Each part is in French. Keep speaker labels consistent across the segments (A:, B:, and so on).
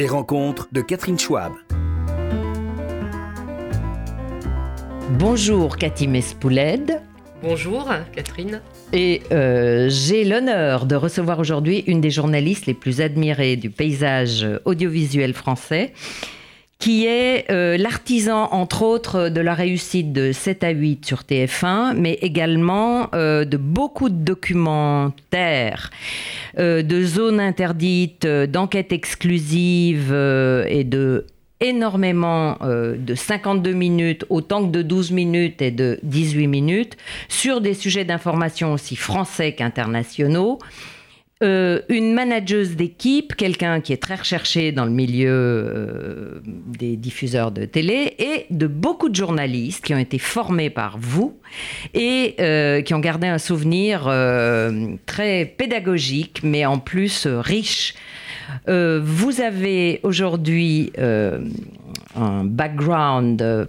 A: Les rencontres de Catherine Schwab.
B: Bonjour Cathy Mespouled.
C: Bonjour Catherine.
B: Et euh, j'ai l'honneur de recevoir aujourd'hui une des journalistes les plus admirées du paysage audiovisuel français, qui est euh, l'artisan, entre autres, de la réussite de 7 à 8 sur TF1, mais également euh, de beaucoup de documentaires, euh, de zones interdites, d'enquêtes exclusives et de énormément de 52 minutes autant que de 12 minutes et de 18 minutes sur des sujets d'information aussi français qu'internationaux. Euh, une manageuse d'équipe, quelqu'un qui est très recherché dans le milieu euh, des diffuseurs de télé, et de beaucoup de journalistes qui ont été formés par vous et euh, qui ont gardé un souvenir très pédagogique, mais en plus riche. vous avez aujourd'hui un background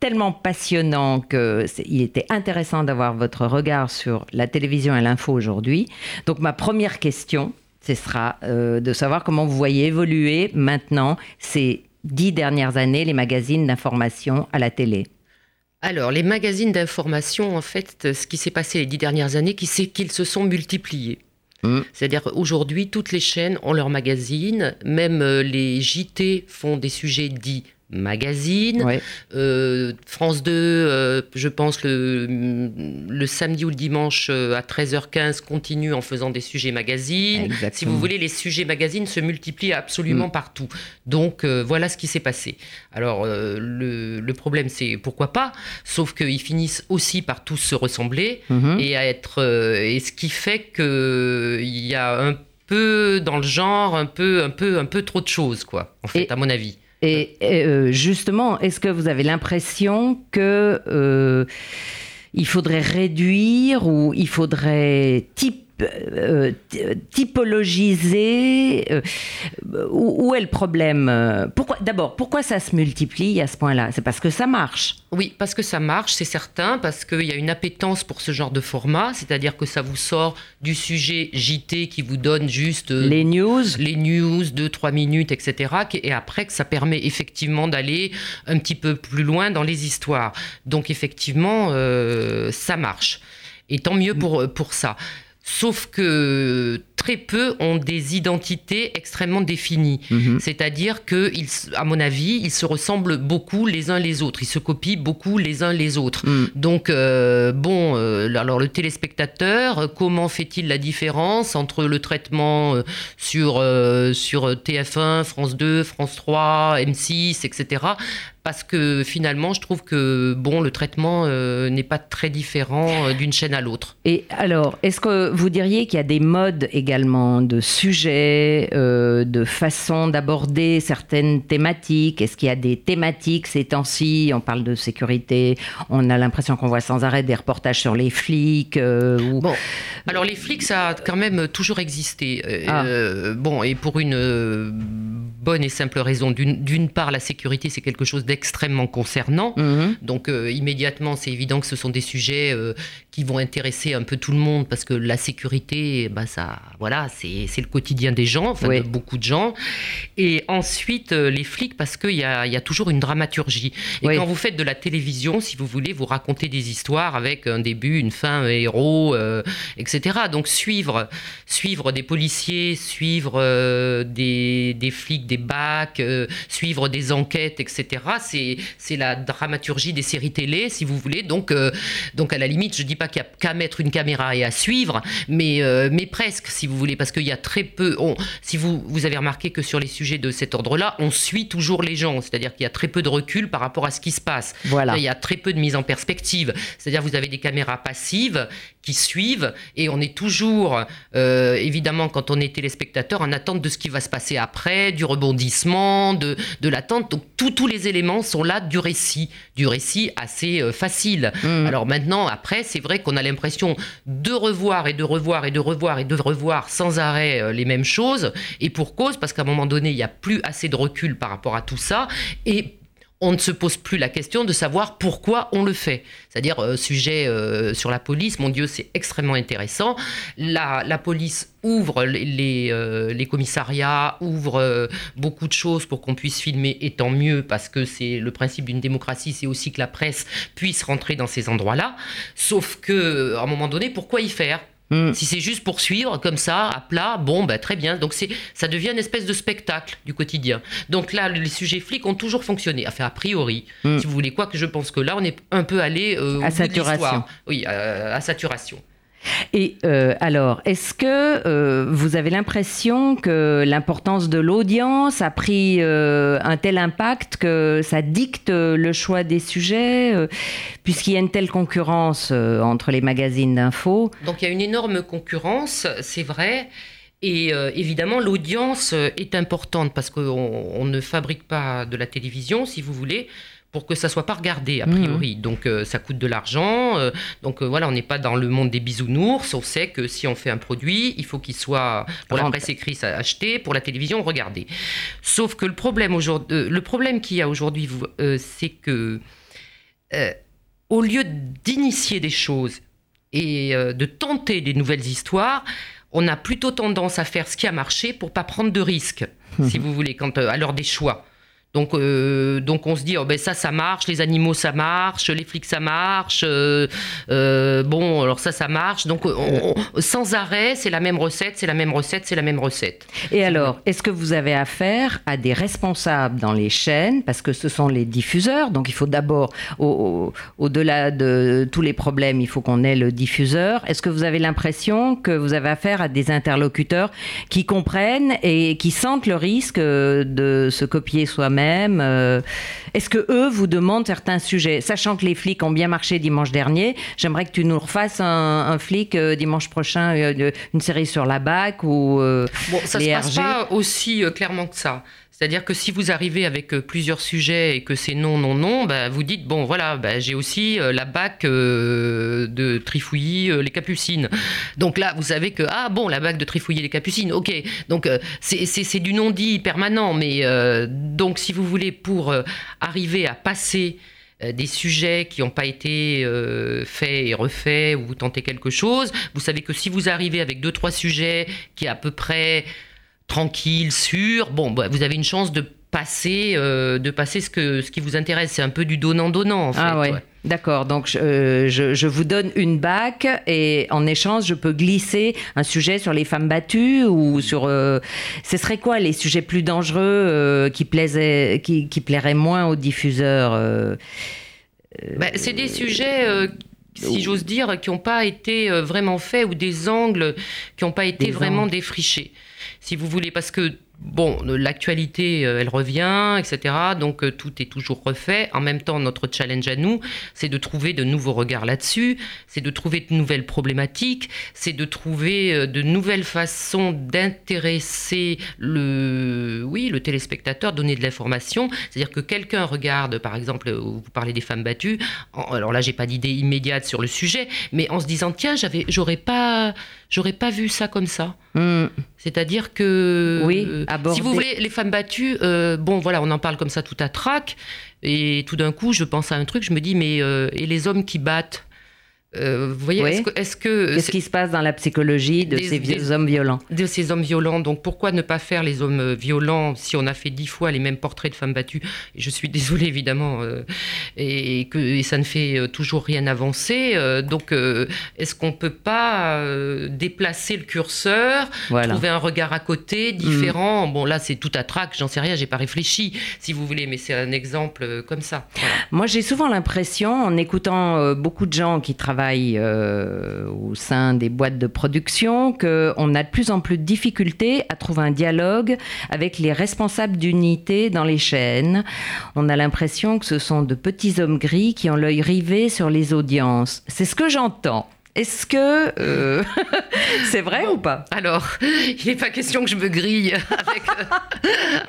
B: tellement passionnant qu'il était intéressant d'avoir votre regard sur la télévision et l'info aujourd'hui. Donc ma première question, ce sera euh, de savoir comment vous voyez évoluer maintenant ces dix dernières années les magazines d'information à la télé.
C: Alors, les magazines d'information, en fait, ce qui s'est passé les dix dernières années, c'est qu'ils se sont multipliés. Mmh. C'est-à-dire aujourd'hui, toutes les chaînes ont leurs magazines, même euh, les JT font des sujets dits magazine. Euh, France 2, euh, je pense, le, le, samedi ou le dimanche euh, à 13h15 continue en faisant des sujets magazines. Si vous voulez, les sujets magazines se multiplient absolument mm. partout. Donc voilà ce qui s'est passé. Alors le, le, problème, c'est pourquoi pas, sauf qu'ils finissent aussi par tous se ressembler mm-hmm. et à être. et ce qui fait qu'il y a un peu dans le genre, un peu, un peu, un peu trop de choses, quoi, en fait, à mon avis.
B: Et, euh, justement, est-ce que vous avez l'impression que euh, il faudrait réduire ou il faudrait type euh, typologiser euh, où, est le problème pourquoi D'abord, pourquoi ça se multiplie à ce point-là? C'est parce que ça marche.
C: Oui, parce que ça marche, c'est certain, parce qu'il y a une appétence pour ce genre de format, c'est-à-dire que ça vous sort du sujet JT qui vous donne juste
B: les news,
C: les news, 2-3 minutes, etc. Et après que ça permet effectivement d'aller un petit peu plus loin dans les histoires. Donc effectivement, ça marche. Et tant mieux pour, pour ça. Sauf que très peu ont des identités extrêmement définies. Mhm. C'est-à-dire que, à mon avis, ils se ressemblent beaucoup les uns les autres. Ils se copient beaucoup les uns les autres. Mhm. Donc, euh, bon, euh, alors le téléspectateur, comment fait-il la différence entre le traitement euh, sur, sur TF1, France 2, France 3, M6, etc parce que finalement, je trouve que bon, le traitement n'est pas très différent d'une chaîne à l'autre.
B: Et alors, est-ce que vous diriez qu'il y a des modes également de sujets, euh, de façon d'aborder certaines thématiques? Est-ce qu'il y a des thématiques ces temps-ci? On parle de sécurité, on a l'impression qu'on voit sans arrêt des reportages sur les flics. Euh,
C: bon, alors les flics, ça a quand même toujours existé. Euh, ah. bon, et pour une bonne et simple raison. D'une part, la sécurité, c'est quelque chose d'extrêmement concernant. Mhm. Donc, immédiatement, c'est évident que ce sont des sujets qui vont intéresser un peu tout le monde parce que la sécurité, bah, ça, voilà, c'est le quotidien des gens, enfin, de beaucoup de gens. Et ensuite, euh, les flics, parce qu'il y a, y a toujours une dramaturgie. Et quand vous faites de la télévision, si vous voulez, vous racontez des histoires avec un début, une fin, un héros, euh, etc. Donc suivre, suivre des policiers, suivre euh, des, des, flics, des bacs, suivre des enquêtes, etc. C'est la dramaturgie des séries télé, si vous voulez. Donc, donc à la limite, je dis pas qu'il n'y a qu'à mettre une caméra et à suivre, mais, mais presque, si vous voulez, parce qu'il y a très peu. On, si vous, vous avez remarqué que sur les sujets de cet ordre-là, on suit toujours les gens, c'est-à-dire qu'il y a très peu de recul par rapport à ce qui se passe.
B: Voilà.
C: il y a très peu de mise en perspective, c'est-à-dire vous avez des caméras passives qui suivent et on est toujours, euh, évidemment, quand on est téléspectateur, en attente de ce qui va se passer après, du rebondissement, de, de l'attente. Donc tous les éléments sont là du récit, du récit assez euh, facile. Mmh. Alors maintenant, après, c'est vrai qu'on a l'impression de revoir et de revoir et de revoir et de revoir sans arrêt euh, les mêmes choses. Et pour cause, parce qu'à un moment donné, il n'y a plus assez de recul par rapport à tout ça. Et on ne se pose plus la question de savoir pourquoi on le fait. C'est-à-dire, euh, sujet euh, sur la police, mon Dieu, c'est extrêmement intéressant. La, police ouvre les, euh, commissariats, ouvre beaucoup de choses pour qu'on puisse filmer, et tant mieux, parce que c'est le principe d'une démocratie, c'est aussi que la presse puisse rentrer dans ces endroits-là. Sauf que, à un moment donné, pourquoi y faire? Mm. Si c'est juste pour suivre comme ça, à plat, bon, bah, très bien. Donc c'est, ça devient une espèce de spectacle du quotidien. Donc là, les sujets flics ont toujours fonctionné. Enfin, a priori, mm. si vous voulez quoi, que je pense que là, on est un peu allé euh,
B: à saturation.
C: Oui, à saturation.
B: Et euh, alors, est-ce que euh, vous avez l'impression que l'importance de l'audience a pris euh, un tel impact que ça dicte le choix des sujets, puisqu'il y a une telle concurrence entre les magazines d'infos
C: Donc il y a une énorme concurrence, c'est vrai. Et évidemment, l'audience est importante parce qu'on ne fabrique pas de la télévision, si vous voulez pour que ça soit pas regardé a priori. Mhm. Donc euh, ça coûte de l'argent. Euh, donc euh, voilà, on n'est pas dans le monde des bisounours. On sait que si on fait un produit, il faut qu'il soit pour la presse écrite acheté, pour la télévision regardé. Sauf que le problème aujourd'hui, le problème qu'il y a aujourd'hui, c'est que au lieu d'initier des choses et de tenter des nouvelles histoires, on a plutôt tendance à faire ce qui a marché pour pas prendre de risques, si mhm. vous voulez, quand à l'heure des choix. Donc, euh, donc on se dit, oh ben ça, ça marche, les animaux, ça marche, les flics, ça marche. Euh, euh, bon, alors ça, ça marche. Donc, sans arrêt, c'est la même recette, c'est la même recette, c'est la même recette.
B: Et alors, est-ce que vous avez affaire à des responsables dans les chaînes, parce que ce sont les diffuseurs, donc il faut d'abord, au-delà de tous les problèmes, il faut qu'on ait le diffuseur. Est-ce que vous avez l'impression que vous avez affaire à des interlocuteurs qui comprennent et qui sentent le risque de se copier soi-même? Même euh, Est-ce que eux vous demandent certains sujets? Sachant que les flics ont bien marché dimanche dernier, j'aimerais que tu nous refasses un, flic euh, dimanche prochain, euh, une série sur la BAC ou
C: bon, ça se passe pas aussi clairement que ça. C'est-à-dire que si vous arrivez avec euh, plusieurs sujets et que c'est non, non, non, bah, vous dites, bon voilà, bah, j'ai aussi euh, la bac euh, de Trifouilly, les Capucines. Donc là, vous savez que, ah bon, la bac de Trifouilly, les Capucines, ok. Donc c'est du non-dit permanent, mais donc si vous voulez, pour arriver à passer des sujets qui n'ont pas été faits et refaits ou vous tentez quelque chose. Vous savez que si vous arrivez avec deux, trois sujets qui à peu près tranquille, sûr, bon, bah, vous avez une chance de passer, euh, de passer ce, que, ce qui vous intéresse. C'est un peu du donnant-donnant, en fait.
B: Ah ouais. D'accord, donc euh, je, je, vous donne une bac et en échange, je peux glisser un sujet sur les femmes battues ou sur... Euh, ce serait quoi les sujets plus dangereux qui, plaisaient, qui, qui, plairaient moins aux diffuseurs
C: bah, C'est des sujets si j'ose dire, qui n'ont pas été vraiment faits ou des angles qui n'ont pas été vraiment défrichés si vous voulez, parce que Bon, l'actualité, euh, elle revient, etc. Donc euh, tout est toujours refait. En même temps, notre challenge à nous, c'est de trouver de nouveaux regards là-dessus, c'est de trouver de nouvelles problématiques, c'est de trouver euh, de nouvelles façons d'intéresser le, oui, le téléspectateur, donner de l'information. C'est-à-dire que quelqu'un regarde, par exemple, vous parlez des femmes battues. alors là, j'ai pas d'idée immédiate sur le sujet, mais en se disant tiens, j'avais, j'aurais pas, j'aurais pas vu ça comme ça. Hmm. C'est-à-dire que
B: oui
C: si vous voulez, les femmes battues, euh, bon voilà, on en parle comme ça tout à trac, et tout d'un coup, je pense à un truc, je me dis, mais euh, et les hommes qui battent
B: euh, vous voyez, est-ce que. Qu'est-ce qui se passe dans la psychologie de ces hommes violents?
C: De ces hommes violents. Donc pourquoi ne pas faire les hommes violents si on a fait dix fois les mêmes portraits de femmes battues? Je suis désolée, évidemment, euh, et, que et ça ne fait euh, toujours rien avancer. donc est-ce qu'on ne peut pas déplacer le curseur, trouver un regard à côté, différent? Mm. Bon, là, c'est tout à trac, j'en sais rien, j'ai pas réfléchi, si vous voulez, mais c'est un exemple comme ça.
B: Moi, j'ai souvent l'impression, en écoutant beaucoup de gens qui travaillent euh, au sein des boîtes de production qu'on a de plus en plus de difficultés à trouver un dialogue avec les responsables d'unité dans les chaînes. On a l'impression que ce sont de petits hommes gris qui ont l'œil rivé sur les audiences. C'est ce que j'entends. Est-ce que euh, c'est vrai ou pas?
C: Alors, il n'est pas question que je me grille avec,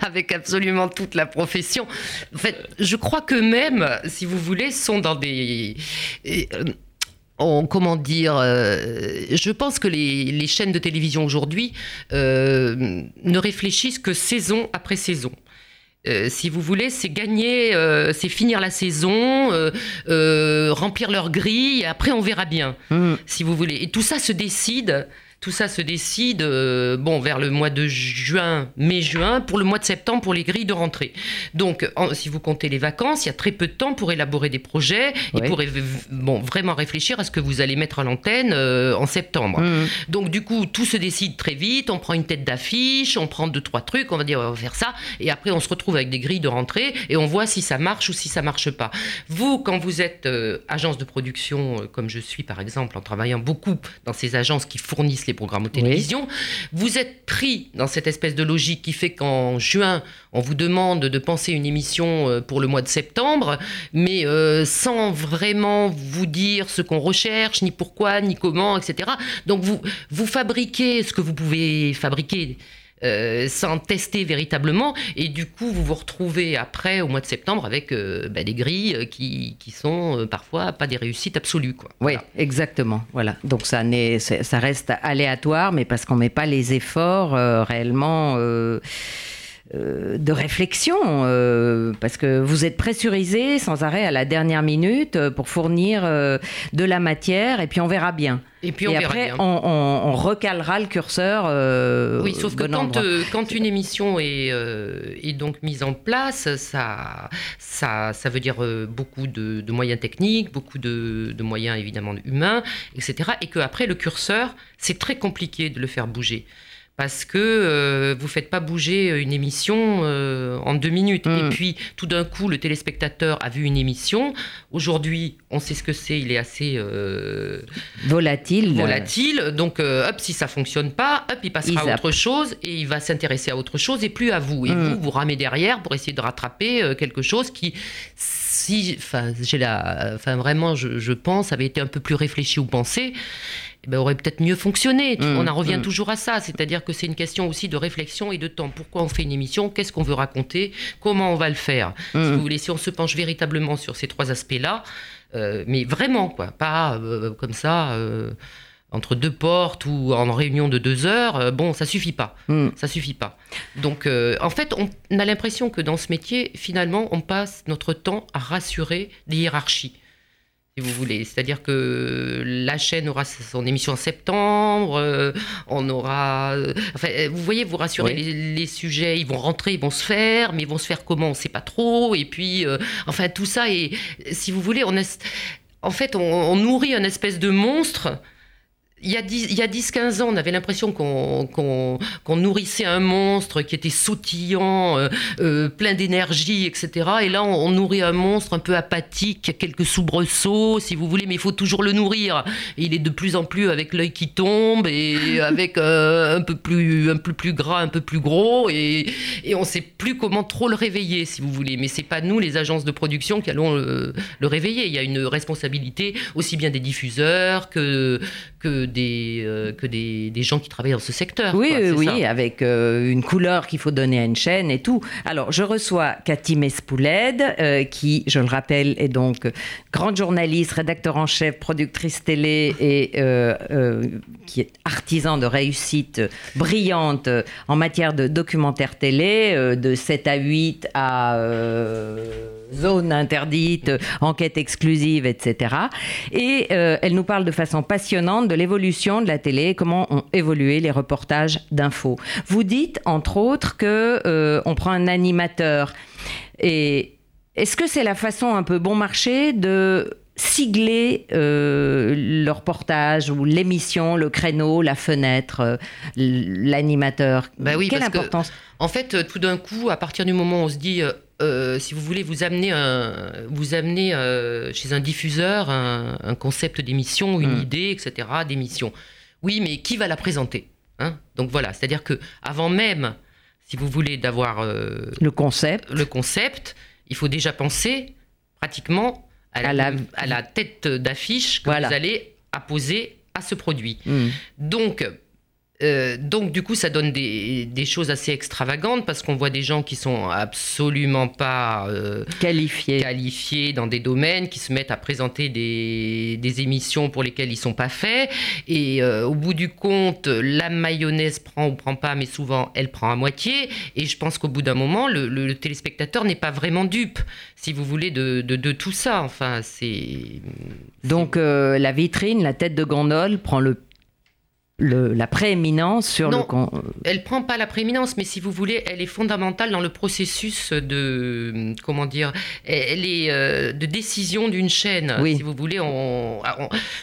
C: avec, absolument toute la profession. En fait, je crois que même, si vous voulez, sont dans des comment dire, euh, je pense que les, chaînes de télévision aujourd'hui euh, ne réfléchissent que saison après saison. si vous voulez, c'est gagner, c'est finir la saison, remplir leur grille, et après on verra bien, mmh. si vous voulez. Et tout ça se décide tout ça se décide euh, bon, vers le mois de juin, mai-juin, pour le mois de septembre, pour les grilles de rentrée. Donc, si vous comptez les vacances, il y a très peu de temps pour élaborer des projets et pour bon, vraiment réfléchir à ce que vous allez mettre à l'antenne euh, en septembre. Mmh. Donc, du coup, tout se décide très vite. On prend une tête d'affiche, on prend deux, trois trucs, on va dire, on va faire ça. Et après, on se retrouve avec des grilles de rentrée et on voit si ça marche ou si ça marche pas. Vous, quand vous êtes euh, agence de production, comme je suis par exemple, en travaillant beaucoup dans ces agences qui fournissent les programmes de télévision. Vous êtes pris dans cette espèce de logique qui fait qu'en juin, on vous demande de penser une émission euh, pour le mois de septembre, mais euh, sans vraiment vous dire ce qu'on recherche, ni pourquoi, ni comment, etc. Donc vous, vous fabriquez ce que vous pouvez fabriquer euh, sans tester véritablement. Et du coup, vous vous retrouvez après, au mois de septembre, avec euh, bah, des grilles qui, qui sont euh, parfois pas des réussites absolues. Quoi.
B: Oui, exactement. Voilà. Donc ça, ça reste aléatoire, mais parce qu'on ne met pas les efforts réellement euh, de réflexion, euh, parce que vous êtes pressurisé sans arrêt à la dernière minute euh, pour fournir de la matière, et puis on verra bien.
C: Et puis on
B: après, On, recalera le curseur.
C: oui, sauf que quand, une émission est, est, donc mise en place, ça, ça, ça veut dire beaucoup de, moyens techniques, beaucoup de, de moyens évidemment humains, etc. Et qu'après, le curseur, c'est très compliqué de le faire bouger parce que euh, vous faites pas bouger une émission euh, en deux minutes. Et mm. puis, tout d'un coup, le téléspectateur a vu une émission. Aujourd'hui, on sait ce que c'est, il est assez euh,
B: volatile.
C: Volatile. Donc, hop, si ça fonctionne pas, hop, il passera à autre chose et il va s'intéresser à autre chose et plus à vous. Et mm. vous, vous ramez derrière pour essayer de rattraper quelque chose qui, si, enfin, j'ai la, enfin, vraiment, je, je pense, avait été un peu plus réfléchi ou pensé eh ben, aurait peut-être mieux fonctionné. Mmh, on en revient mmh. toujours à ça, c'est-à-dire que c'est une question aussi de réflexion et de temps. Pourquoi on fait une émission? Qu'est-ce qu'on veut raconter? Comment on va le faire? Si mmh. vous voulez, si on se penche véritablement sur ces trois aspects-là, euh, mais vraiment, quoi, pas euh, comme ça. Euh, entre deux portes ou en réunion de deux heures, bon, ça suffit pas. Ça suffit pas. Donc, en fait, on a l'impression que dans ce métier, finalement, on passe notre temps à rassurer des hiérarchies vous voulez. C'est-à-dire que la chaîne aura son émission en septembre, euh, on aura... Euh, enfin, euh, vous voyez, vous rassurez, les, sujets, ils vont rentrer, ils vont se faire, mais ils vont se faire comment, on ne sait pas trop. Et puis, enfin, tout ça, et si vous voulez, on en fait, on, nourrit un espèce de monstre il y a 10-15 ans, on avait l'impression qu'on nourrissait un monstre qui était sautillant, euh, euh, plein d'énergie, etc. Et là, on, nourrit un monstre un peu apathique, quelques soubresauts, si vous voulez, mais il faut toujours le nourrir. il est de plus en plus avec l'œil qui tombe et avec euh, un, peu plus, un peu plus gras, un peu plus gros. Et, et on ne sait plus comment trop le réveiller, si vous voulez. Mais c'est pas nous, les agences de production, qui allons le, le réveiller. Il y a une responsabilité aussi bien des diffuseurs que, que des, euh, que des, des, gens qui travaillent dans ce secteur.
B: Oui, oui, avec euh, une couleur qu'il faut donner à une chaîne et tout. Alors, je reçois Cathy Mespouled, euh, qui, je le rappelle, est donc grande journaliste, rédacteur en chef, productrice télé et qui est artisan de réussite brillante en matière de documentaire télé, de 7 à 8 à zone interdite, enquête exclusive, etc. Et elle nous parle de façon passionnante de l'évolution de la télé, comment ont évolué les reportages d'infos. Vous dites, entre autres, que euh, on prend un animateur. Et est-ce que c'est la façon un peu bon marché de sigler euh, le reportage ou l'émission, le créneau, la fenêtre, euh, l'animateur?
C: Bah oui, Quelle importance? En fait, tout d'un coup, à partir du moment où on se dit euh, si vous voulez, vous amener, un, vous amener euh, chez un diffuseur un, concept d'émission, une hmm. idée, etc., d'émission. Oui, mais qui va la présenter hein? Donc voilà, c'est-à-dire que avant même, si vous voulez, d'avoir
B: euh, le concept,
C: le concept, il faut déjà penser pratiquement à la, à la, tête d'affiche que vous allez apposer à ce produit. Hmm. Donc euh, donc du coup, ça donne des, choses assez extravagantes parce qu'on voit des gens qui sont absolument pas
B: euh, qualifiés.
C: qualifiés dans des domaines, qui se mettent à présenter des, émissions pour lesquelles ils sont pas faits. Et euh, au bout du compte, la mayonnaise prend ou prend pas, mais souvent elle prend à moitié. Et je pense qu'au bout d'un moment, le, téléspectateur n'est pas vraiment dupe, si vous voulez, de, de tout ça. Enfin, c'est
B: donc la vitrine, la tête de gondole prend le la prééminence sur
C: non, le. Elle prend pas la prééminence, mais si vous voulez, elle est fondamentale dans le processus de comment dire, elle est euh, de décision d'une chaîne. Oui. Si vous voulez, on,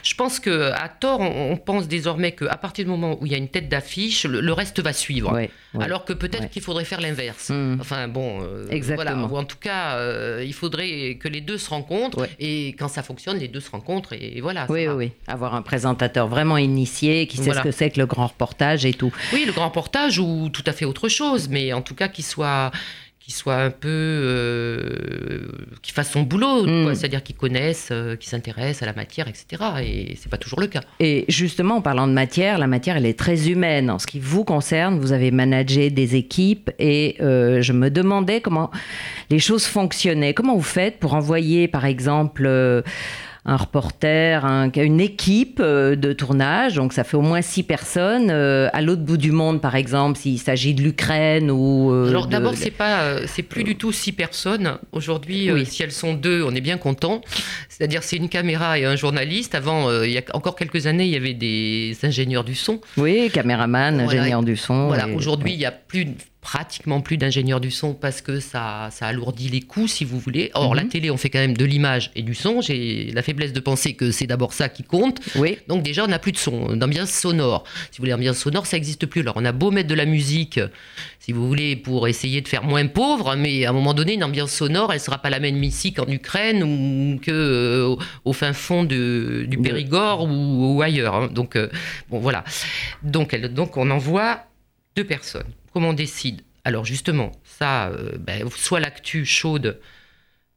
C: je pense que à tort, on, pense désormais qu'à partir du moment où il y a une tête d'affiche, le, reste va suivre. Alors que peut-être qu'il faudrait faire l'inverse. Mmh. Enfin bon, euh, Exactement. Voilà. en tout cas, euh, il faudrait que les deux se rencontrent et quand ça fonctionne, les deux se rencontrent et, voilà.
B: Oui, oui, avoir un présentateur vraiment initié qui sait ce que c'est que le grand reportage et tout.
C: Oui, le grand reportage ou tout à fait autre chose, mais en tout cas qui soit qui soit un peu euh, qui fasse son boulot, mm. c'est-à-dire qui connaisse, euh, qui s'intéresse à la matière, etc. Et c'est pas toujours le cas.
B: Et justement, en parlant de matière, la matière, elle est très humaine. En ce qui vous concerne, vous avez managé des équipes et euh, je me demandais comment les choses fonctionnaient. Comment vous faites pour envoyer, par exemple un reporter, une équipe euh, de tournage, donc ça fait au moins six personnes. Euh, à l'autre bout du monde, par exemple, s'il s'agit de l'Ukraine ou.
C: Euh, Alors d'abord, c'est pas, c'est plus du tout six personnes. Aujourd'hui, si elles sont deux, on est bien content. C'est-à-dire, c'est une caméra et un journaliste. Avant, il y a encore quelques années, il y avait des ingénieurs du son.
B: Oui, caméraman, ingénieur du son.
C: Voilà. Aujourd'hui, il y a plus pratiquement plus d'ingénieurs du son parce que ça, ça alourdit les coûts, si vous voulez. Or, la mhm. télé, on fait quand même de l'image et du son. J'ai la faiblesse de penser que c'est d'abord ça qui compte. Oui. Donc déjà, on n'a plus de son, d'ambiance sonore. Si vous voulez, l'ambiance sonore, ça n'existe plus. Alors, on a beau mettre de la musique, si vous voulez, pour essayer de faire moins pauvre, mais à un moment donné, une ambiance sonore, elle ne sera pas la même ici qu'en Ukraine ou que euh, au fin fond de, du Périgord ou, ailleurs. Hein. Donc, euh, bon, voilà. Donc, elle, donc, on envoie deux personnes. Comment on décide Alors justement, ça, euh, ben, soit l'actu chaude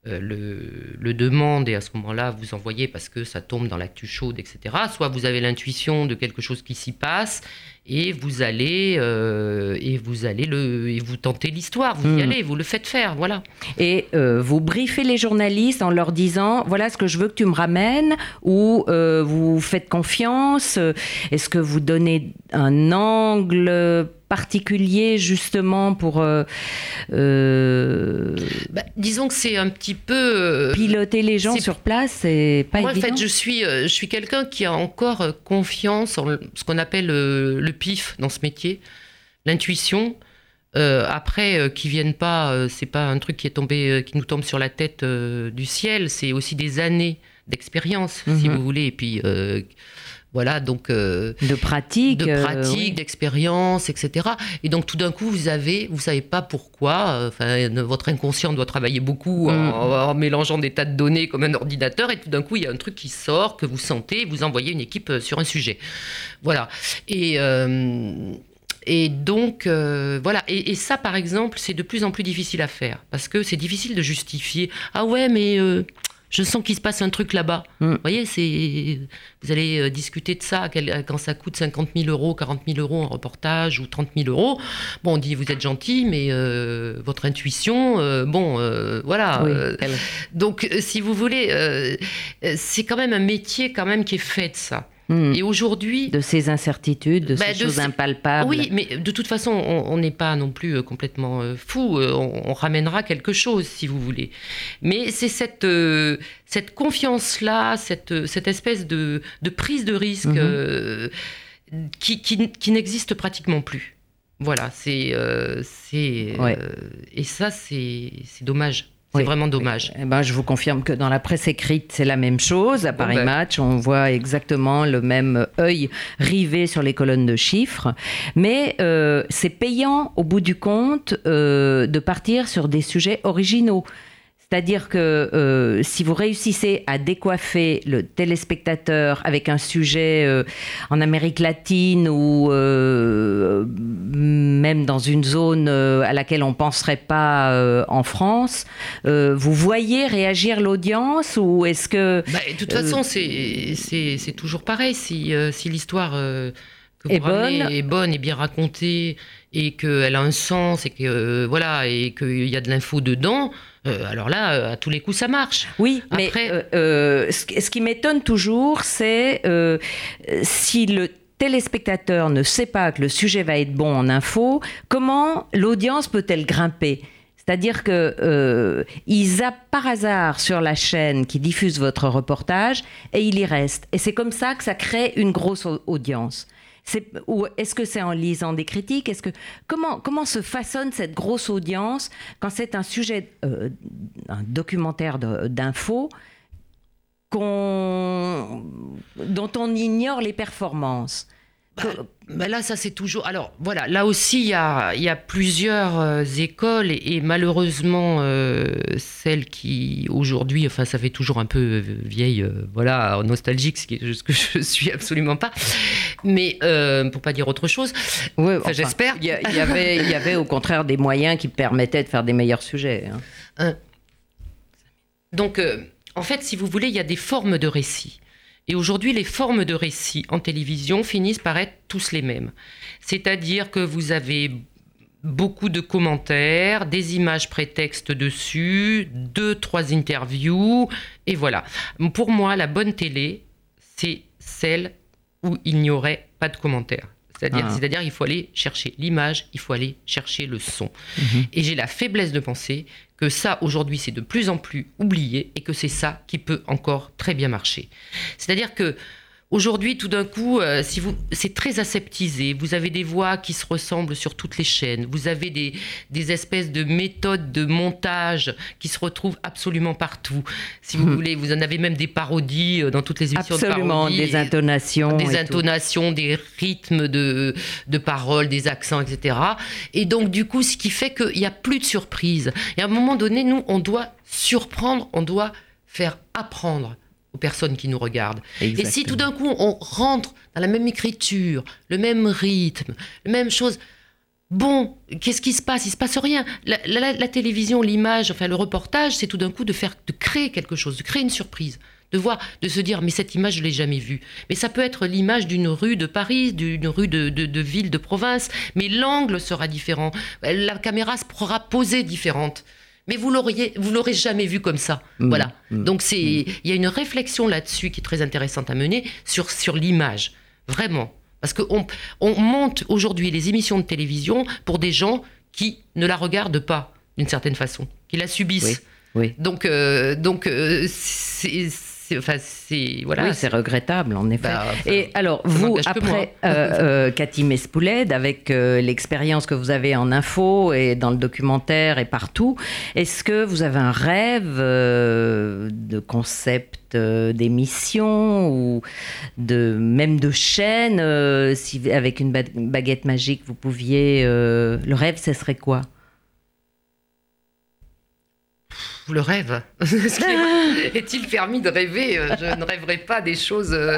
C: euh, le, demande et à ce moment-là vous envoyez parce que ça tombe dans l'actu chaude, etc. Soit vous avez l'intuition de quelque chose qui s'y passe et vous allez euh, et vous allez le et vous tentez l'histoire, vous y hmm. allez, vous le faites faire, voilà.
B: Et vous briefez les journalistes en leur disant voilà ce que je veux que tu me ramènes ou vous faites confiance. Est-ce que vous donnez un angle particulier justement pour euh,
C: euh, bah, disons que c'est un petit peu
B: euh, piloter les gens sur place c'est pas
C: moi
B: en
C: fait je suis je suis quelqu'un qui a encore confiance en ce qu'on appelle le pif dans ce métier l'intuition après, qui viennent pas, c'est pas un truc qui est tombé, qui nous tombe sur la tête du ciel. C'est aussi des années d'expérience, si mhm. vous voulez. Et puis, voilà, donc
B: euh, de pratique,
C: de euh, pratique, d'expérience, etc. Et donc tout d'un coup, vous avez, vous savez pas pourquoi. Euh, enfin, votre inconscient doit travailler beaucoup mm. en, mélangeant des tas de données comme un ordinateur, et tout d'un coup, il y a un truc qui sort que vous sentez, vous envoyez une équipe sur un sujet. Voilà. Et et donc, voilà. Et, et, ça, par exemple, c'est de plus en plus difficile à faire. Parce que c'est difficile de justifier. Ah ouais, mais je sens qu'il se passe un truc là-bas. Mm. Vous voyez, c'est, vous allez euh, discuter de ça quand ça coûte 50 000 euros, 40 000 euros en reportage ou 30 000 euros. Bon, on dit vous êtes gentil, mais euh, votre intuition, euh, bon, voilà. donc, si vous voulez, c'est quand même un métier quand même qui est fait de ça.
B: Hmm. Et aujourd'hui. De ces incertitudes, de bah, ces choses impalpables.
C: Oui, mais de toute façon, on n'est pas non plus euh, complètement euh, fou. Euh, on, ramènera quelque chose, si vous voulez. Mais c'est cette, cette confiance-là, cette, cette espèce de, de prise de risque mhm. qui, qui, qui n'existe pratiquement plus. Voilà, c'est. c'est et ça, c'est dommage. C'est vraiment dommage.
B: Eh ben, je vous confirme que dans la presse écrite, c'est la même chose. À Paris ben. Match, on voit exactement le même œil rivé sur les colonnes de chiffres. Mais euh, c'est payant, au bout du compte, euh, de partir sur des sujets originaux. C'est-à-dire que euh, si vous réussissez à décoiffer le téléspectateur avec un sujet euh, en Amérique latine ou euh, même dans une zone à laquelle on ne penserait pas en France, vous voyez réagir l'audience ou est-ce que...
C: Bah, de toute façon, c'est toujours pareil. Si, si l'histoire que
B: est bonne.
C: est bonne et bien racontée et qu'elle a un sens et que voilà et qu'il y a de l'info dedans, alors là, à tous les coups, ça marche.
B: Oui, mais ce, qui m'étonne toujours, c'est si le téléspectateur ne sait pas que le sujet va être bon en info, comment l'audience peut-elle grimper? C'est-à-dire qu'ils euh, par hasard sur la chaîne qui diffuse votre reportage et il y reste. Et c'est comme ça que ça crée une grosse audience. Ou est-ce que c'est en lisant des critiques? Est-ce que comment comment se façonne cette grosse audience quand c'est un sujet, euh, un documentaire d'info dont on ignore les performances?
C: Bah, là, ça c'est toujours. Alors voilà, là aussi, il y a, y a, plusieurs euh, écoles et, malheureusement, euh, celle qui aujourd'hui, enfin, ça fait toujours un peu euh, vieille, voilà, nostalgique, ce, que je suis absolument pas. Mais pour pas dire autre chose, j'espère.
B: Il y, avait, il y avait au contraire des moyens qui permettaient de faire des meilleurs sujets. Hein.
C: donc, en fait, si vous voulez, il y a des formes de récits. Et aujourd'hui, les formes de récits en télévision finissent par être tous les mêmes. C'est-à-dire que vous avez beaucoup de commentaires, des images prétextes dessus, deux, trois interviews, et voilà. Pour moi, la bonne télé, c'est celle où il n'y aurait pas de commentaires. C'est-à-dire, ah. c'est-à-dire, il faut aller chercher l'image, il faut aller chercher le son. Mhm. Et j'ai la faiblesse de penser que ça, aujourd'hui, c'est de plus en plus oublié et que c'est ça qui peut encore très bien marcher. C'est-à-dire que Aujourd'hui, tout d'un coup, euh, si vous, c'est très aseptisé. Vous avez des voix qui se ressemblent sur toutes les chaînes. Vous avez des, des espèces de méthodes de montage qui se retrouvent absolument partout. Si vous hmm. voulez, vous en avez même des parodies euh, dans toutes les émissions
B: absolument,
C: de
B: des intonations.
C: Des intonations, des rythmes de, de paroles, des accents, etc. Et donc, du coup, ce qui fait qu'il n'y a plus de surprise. Et à un moment donné, nous, on doit surprendre, on doit faire apprendre aux personnes qui nous regardent. Et si tout d'un coup on rentre dans la même écriture, le même rythme, la même chose, bon, qu'est-ce qui se passe? Il se passe rien. La, télévision, l'image, enfin le reportage, c'est tout d'un coup de faire, de créer quelque chose, de créer une surprise, de voir, de se dire, mais cette image je l'ai jamais vue. Mais ça peut être l'image d'une rue de Paris, d'une rue de, de, ville de province, mais l'angle sera différent, la caméra sera posée différente mais vous l'auriez, vous l'aurez jamais vu comme ça. Mm. Voilà. Mm. Donc c'est, mm. il y a une réflexion là-dessus qui est très intéressante à mener sur sur l'image, vraiment, parce qu'on on monte aujourd'hui les émissions de télévision pour des gens qui ne la regardent pas d'une certaine façon, qui la subissent. Oui. Donc euh, donc euh, c'est c'est voilà.
B: Oui, c'est regrettable en effet. Bah, et alors vous après euh, euh, Cathy Mespouled, avec euh, l'expérience que vous avez en info et dans le documentaire et partout, est-ce que vous avez un rêve de concept d'émission ou de même de chaîne si avec une baguette magique vous pouviez le rêve ce serait quoi?
C: Le rêve. Est-il permis de rêver? Je ne rêverai pas des choses euh,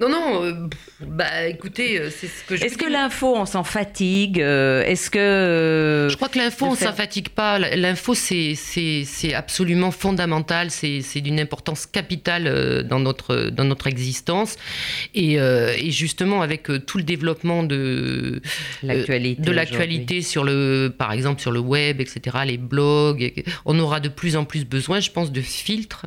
C: non, non, euh, bah écoutez, euh, c'est ce que je.
B: Est-ce que l'info, on s'en fatigue euh, Est-ce que.
C: Je crois que l'info, on ne s'en fatigue pas. L'info, c'est absolument fondamental. C'est d'une importance capitale dans notre, dans notre existence. Et, et justement, avec tout le développement de l'actualité sur le, par exemple, sur le web, etc., les blogs, on aura de plus en plus besoin, je pense, de filtres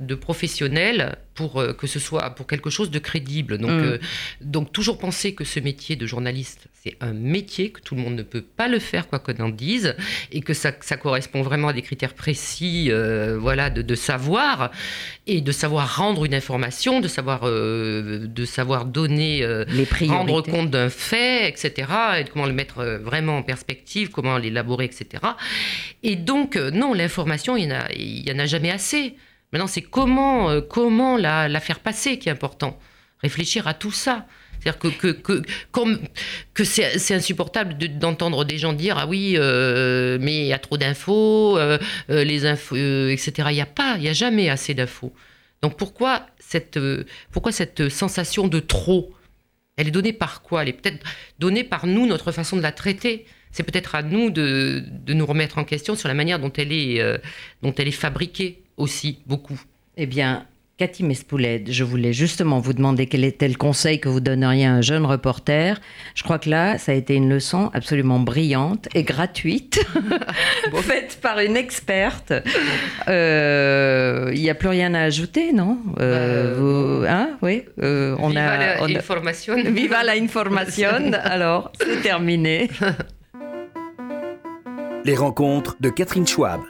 C: de professionnels pour euh, que ce soit pour quelque chose de crédible. Donc, mm. euh, donc toujours penser que ce métier de journaliste, c'est un métier, que tout le monde ne peut pas le faire, quoi qu'on en dise, et que ça, correspond vraiment à des critères précis euh, voilà, de, savoir, et de savoir rendre une information, de savoir, de savoir donner, rendre compte d'un fait, etc., et de comment le mettre vraiment en perspective, comment l'élaborer, etc. Et donc, non, l'information, il n'y en, en a jamais assez. Maintenant, c'est comment, euh, comment la, faire passer qui est important. Réfléchir à tout ça. C'est-à-dire que, que, que, que c'est insupportable d'entendre des gens dire Ah oui, euh, mais il y a trop d'infos, euh, les infos, etc. Il n'y a pas, il n'y a jamais assez d'infos. Donc pourquoi cette, pourquoi cette sensation de trop Elle est donnée par quoi? Elle est peut-être donnée par nous, notre façon de la traiter. C'est peut-être à nous de, de, nous remettre en question sur la manière dont elle est, dont elle est fabriquée aussi beaucoup
B: Eh bien, Cathy Mespouled, je voulais justement vous demander quel était le conseil que vous donneriez à un jeune reporter. Je crois que là, ça a été une leçon absolument brillante et gratuite, faite par une experte. Euh, il n'y a plus rien à ajouter, non?
C: Euh,
B: bah, hein, Oui.
C: Euh, on viva a, la information.
B: Viva la information. Alors, c'est terminé.
A: Les rencontres de Catherine Schwab.